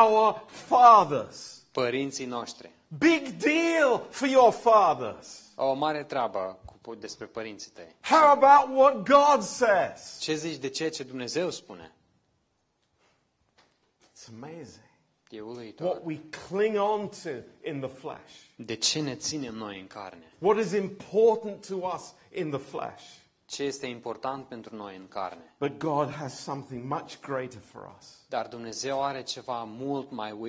Our fathers. Părinții noștri. Big deal for your fathers. O mare treabă cu, despre părinții tăi. How about what God says? Ce zici de ceea ce Dumnezeu spune? It's amazing. E uluitor. What we cling on to in the flesh. De ce ne ținem noi în carne? What is important to us in the flesh. Ce este important pentru noi în carne? But God has something much greater for us. Dar Dumnezeu are ceva mult mai uh,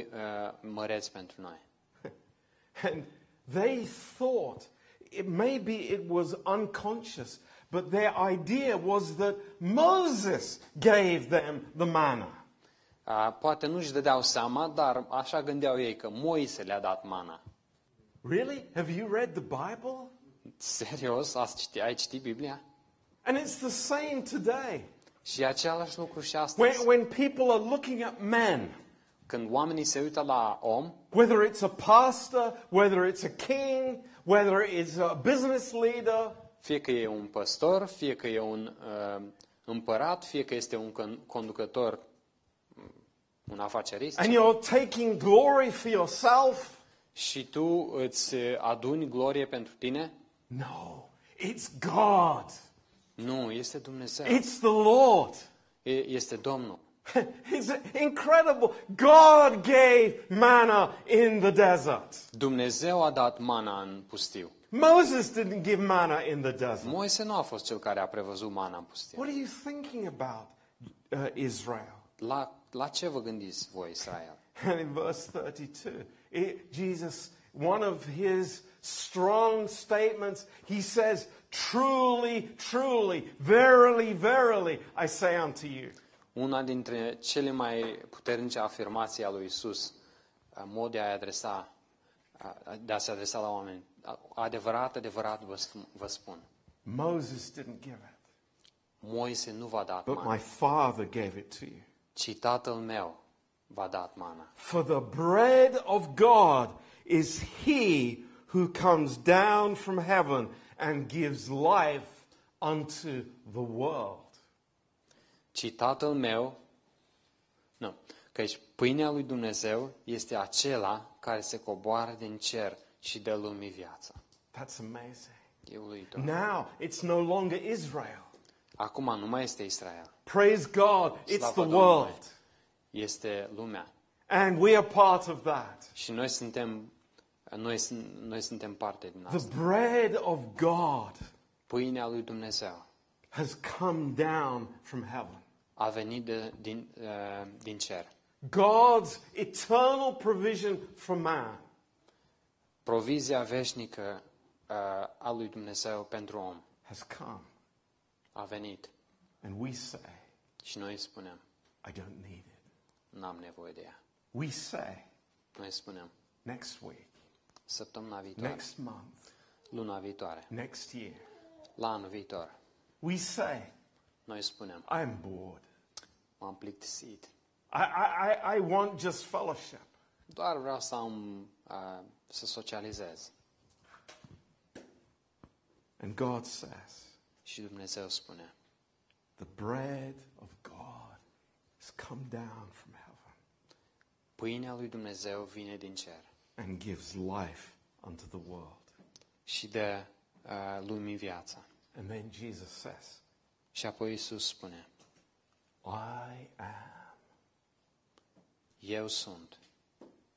măreț pentru noi. And they thought, it, maybe it was unconscious, but their idea was that Moses gave them the manna. Uh, poate nu-și dădeau seama, dar așa gândeau ei că Moise le-a dat mana. Really? Have you read the Bible? Serios? Ați citit, ai citit Biblia? And it's the same today. Și același lucru și When, when people are looking at men, Când oamenii se uită la om, whether it's a pastor, whether it's a king, whether it's a business leader, fie că e un păstor, fie că e un uh, împărat, fie că este un con- conducător, un afacerist, and you're taking glory for yourself, și tu îți aduni glorie pentru tine, no, it's God. nu, este Dumnezeu, It's the Lord. E- este Domnul. It's incredible. God gave manna in the desert. Dumnezeu a dat mana în pustiu. Moses didn't give manna in the desert. Moise nu a fost cel care a prevăzut mana în pustiu. What are you thinking about, uh, Israel? La, la ce vă gândiți voi, Israel? And in verse 32, it, Jesus one of his strong statements. He says, Truly, truly, verily, verily, I say unto you. Una dintre cele mai puternice afirmații a lui Isus, mod de a adresa, de a se adresa la oameni. Adevărat, adevărat vă, spun. Moses didn't give it, Moise nu v-a dat but my Father gave it to you. ci Tatăl meu v-a dat mana. For the bread of God is he who comes down from heaven and gives life unto the world. Ci Tatăl meu, nu, căci pâinea lui Dumnezeu este acela care se coboară din cer și dă lumii viața. That's amazing. E uluitor. Now it's no longer Israel. Acum nu mai este Israel, Praise God, it's Slavă the Domnului. world. este lumea. And we are part of that. Și noi suntem, noi, sun- noi suntem parte din The asta. bread of God Pâinea lui Dumnezeu has come down from heaven. A venit de, din, uh, din cer. God's eternal provision for man Provizia veșnică uh, a lui Dumnezeu pentru om has come. a venit. And we say, Și noi spunem, I don't need it. n-am nevoie de ea. We say, Noi spunem, next week, săptămâna viitoare, next month, luna viitoare, next year. la anul viitor. We say, Noi spunem, I'm bored. m-am plictisit. I, I, I- I want just fellowship. Doar vreau să am, uh, să socializez. And God says, Și Dumnezeu spune, the bread of God has come down from heaven pâinea lui Dumnezeu vine din cer and gives life unto the world. și dă uh, lumii viața. And then Jesus says, Și apoi Iisus spune, I am eu sunt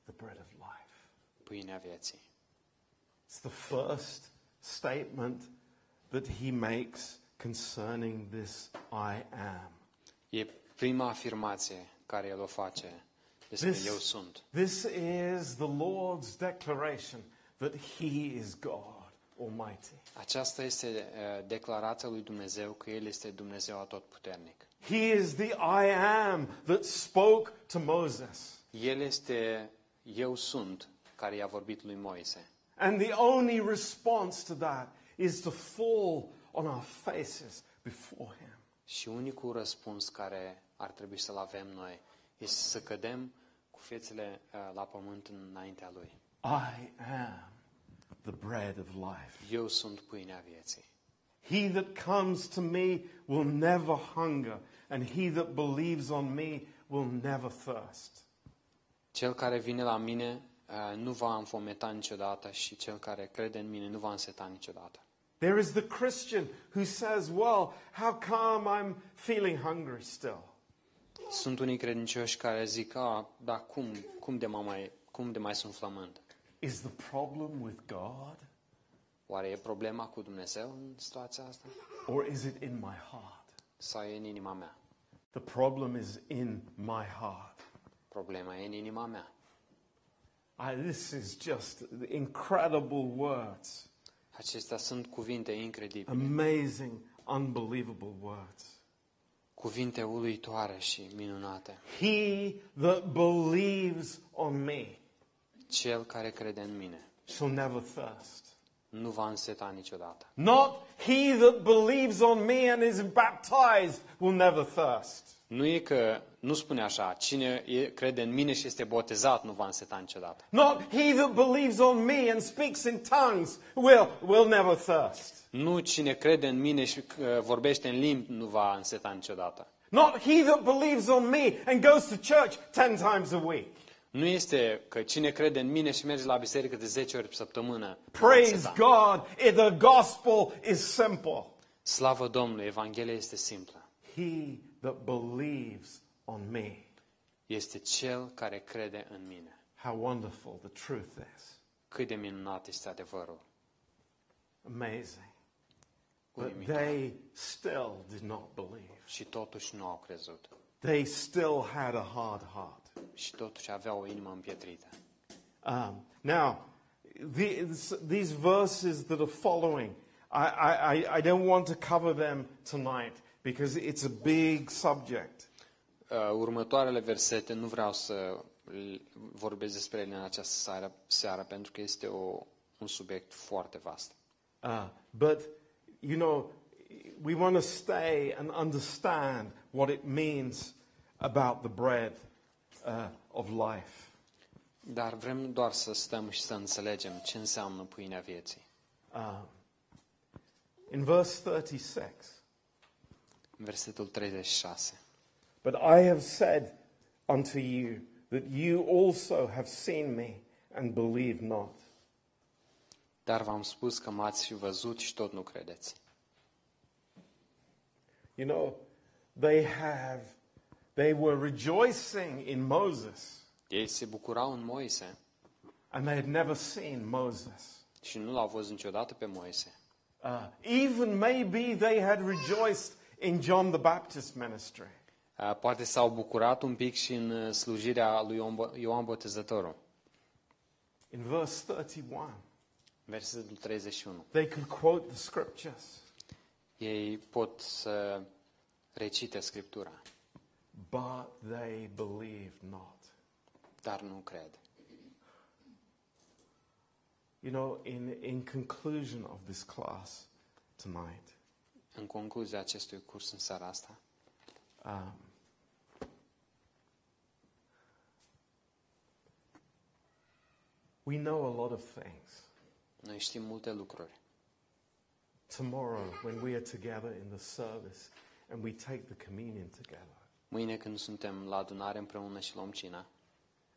the bread of life. pâinea vieții. It's the first statement that he makes concerning this I am. E prima afirmație care el o face despre This- eu sunt. This is the Lord's declaration that he is God Almighty. Aceasta este uh, declarația lui Dumnezeu că El este Dumnezeu atotputernic. He is the I am that spoke to Moses. El este eu sunt care i-a vorbit lui Moise. And the only response to that is to fall on our faces before him. Și unicul răspuns care ar trebui să-l avem noi este să cădem cu fețele uh, la pământ înaintea Lui. I am the bread of life. Eu sunt pâinea vieții. He that comes to me will never hunger, and he that believes on me will never thirst. Cel care vine la mine uh, nu va înfometa niciodată și cel care crede în mine nu va înseta niciodată. There is the Christian who says, Well, how come I'm feeling hungry still? Sunt unii credincioși care zic, a, dar cum, cum, de mai, cum de mai sunt flămând? Is the problem with God, Oare e problema cu Dumnezeu în situația asta? or is it in my heart? Sau e în inima mea? The problem is in my heart. Problema e în inima mea. I, this is just incredible words, Acestea sunt cuvinte incredibile, amazing, unbelievable words. cuvinte uluitoare și minunate. He that believes on me Cel care crede în mine shall never thirst. nu va înseta niciodată. Not he that believes on me and is baptized will never thirst. Nu e că, nu spune așa, cine e, crede în mine și este botezat nu va înseta niciodată. Not he that believes on me and speaks in tongues will, will never thirst. Nu cine crede în mine și uh, vorbește în limbi nu va înseta niciodată. Not he that believes on me and goes to church ten times a week. Nu este că cine crede în mine și merge la biserică de 10 ori pe săptămână nu va Praise înseta. God, eh, the gospel is simple. Slavă Domnului, Evanghelia este simplă. He that believes on me. Este cel care crede în mine. How wonderful the truth is. Cât de minunat este adevărul. Amazing. But Uimitor. they still did not believe. Și totuși nu au crezut. They still had a hard heart. Și totuși aveau o inimă împietrită. Um, now, these, these verses that are following, I, I, I- I don't want to cover them tonight because it's a big subject. Uh, următoarele versete nu vreau să l- vorbesc despre ele în această seară, seară pentru că este o, un subiect foarte vast. Uh, but, you know, we want to stay and understand what it means about the bread uh, of life. Dar vrem doar să stăm și să înțelegem ce înseamnă pâinea vieții. Uh, in verse 36, În Versetul 36. But I have said unto you that you also have seen me and believe not. Dar v-am spus că m-ați și văzut și tot nu credeți. You know, they have, they were rejoicing in Moses, Ei se bucurau în Moise and they had never seen Moses. și nu l-au văzut niciodată pe Moise. Uh, even maybe they had rejoiced in John the Baptist ministry. Uh, Poate s-au bucurat un pic și în uh, slujirea lui Ioan Bo- Ioan Botezătorul. In verse 31, Versetul 31. they could quote the scriptures, Ei pot să recite Scriptura, but they believed not. dar nu cred. You know, in, in conclusion of this class tonight, În concluzia acestui curs în seara asta, um, we know a lot of things. noi știm multe lucruri. Tomorrow, when we are together in the service and we take the communion together Mâine când suntem la adunare împreună și luăm cina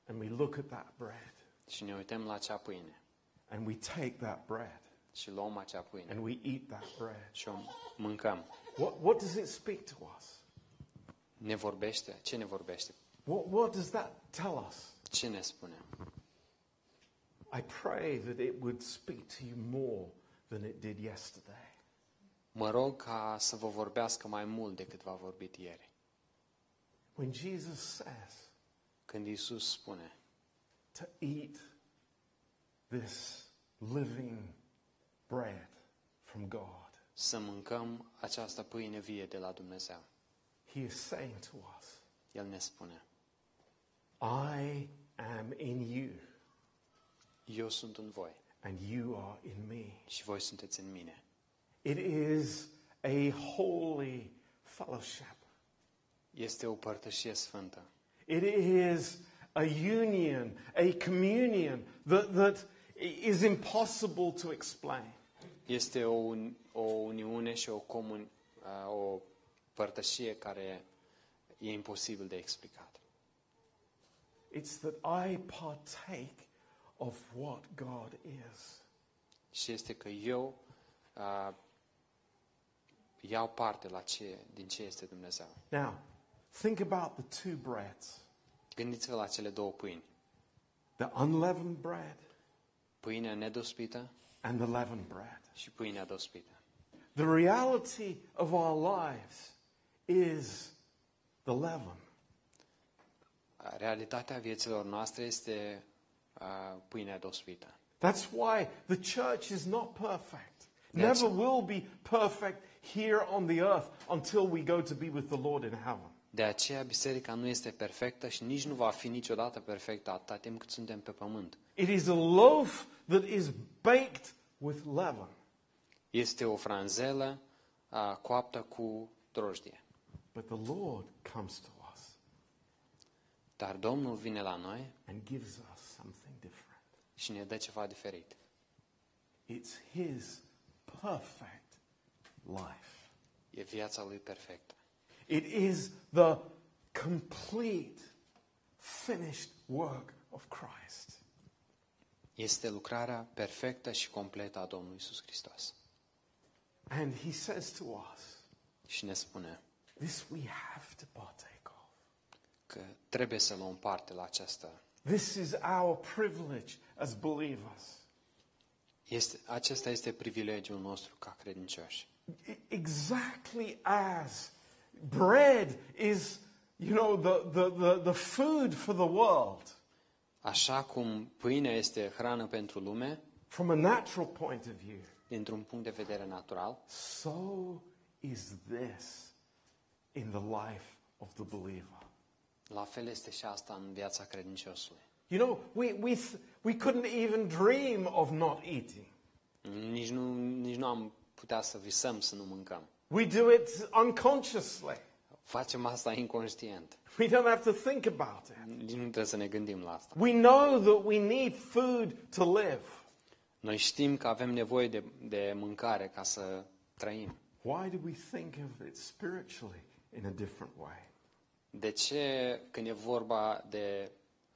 and we look at that bread și ne uităm la acea pâine and we take that bread și luăm acea pâine and we eat that bread, și o mâncăm, what, what does it speak to us? ne vorbește? Ce ne vorbește? What, what does that tell us? Ce ne spune? I pray that it would speak to you more than it did yesterday. Mă rog ca să vă vorbească mai mult decât v-a vorbit ieri. When Jesus says Când Isus spune to eat this living bread from God, să mâncăm această pâine vie de la Dumnezeu, He is saying to us, El ne spune, I am in you eu sunt în voi and you are in me. și voi sunteți în mine. It is a holy fellowship. Este o părtășie sfântă. It is a union, a communion that, that is impossible to explain. Este o, un- o uniune și o, comun, uh, o părtășie care e imposibil de explicat. It's that I partake of what God is. Și este că eu uh, iau parte la ce, din ce este Dumnezeu. Now, think about the two breads Gândiți-vă la cele două pâini. the unleavened bread Pâinea nedospită and the leavened bread. și pâinea dospită. The reality of our lives is the leaven. Realitatea vieților noastre este uh, pâinea dospită. That's why the church is not perfect. Never will be perfect here on the earth until we go to be with the Lord in heaven. De aceea biserica nu este perfectă și nici nu va fi niciodată perfectă atâta timp cât suntem pe pământ. It is a loaf that is baked with leaven. Este o franzelă uh, coaptă cu drojdie. But the Lord comes to us Dar Domnul vine la noi and gives us something different. și ne dă ceva diferit. It's His perfect life. E viața lui perfectă. It is the complete, finished work of Christ. Este lucrarea perfectă și completă a Domnului Isus Hristos. And He says to us, Și ne spune This we have to partake of. că trebuie să luăm parte la aceasta. This is our privilege as believers. Este, acesta este privilegiul nostru ca credincioși. I- Exactly as bread is, you know, the, the, the, the food for the world. Așa cum pâinea este hrană pentru lume, from a natural point of view, dintr-un punct de vedere natural, so is this in the life of the believer. la fel este și asta în viața credinciosului. You know, we, we, th- we couldn't even dream of not eating. Nici nu, nici nu am putea să visăm să nu mâncăm. We do it unconsciously. Facem asta inconștient. We don't have to think about it. Nici nu trebuie să ne gândim la asta. We know that we need food to live. Noi știm că avem nevoie de, de mâncare ca să trăim. Why do we think of it spiritually in a different way? De ce, când e vorba de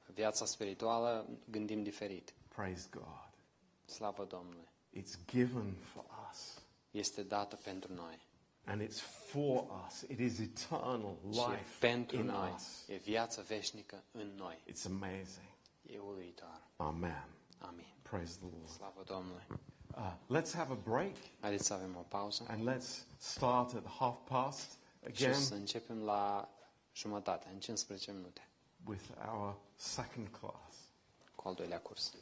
viața spirituală, gândim diferit? Praise God. Slavă Domnului! It's given for us. Este dată pentru noi. And it's for us. It is eternal Și e life pentru in noi. us. E viață veșnică în noi. It's amazing. E uluitor. Amen. Amin. Praise the Lord. Slavă Domnului! Uh, let's have a break Haideți să avem o pauză and let's start at half past și again să începem la jumătate, în 15 minute, with our second class. cu al doilea curs.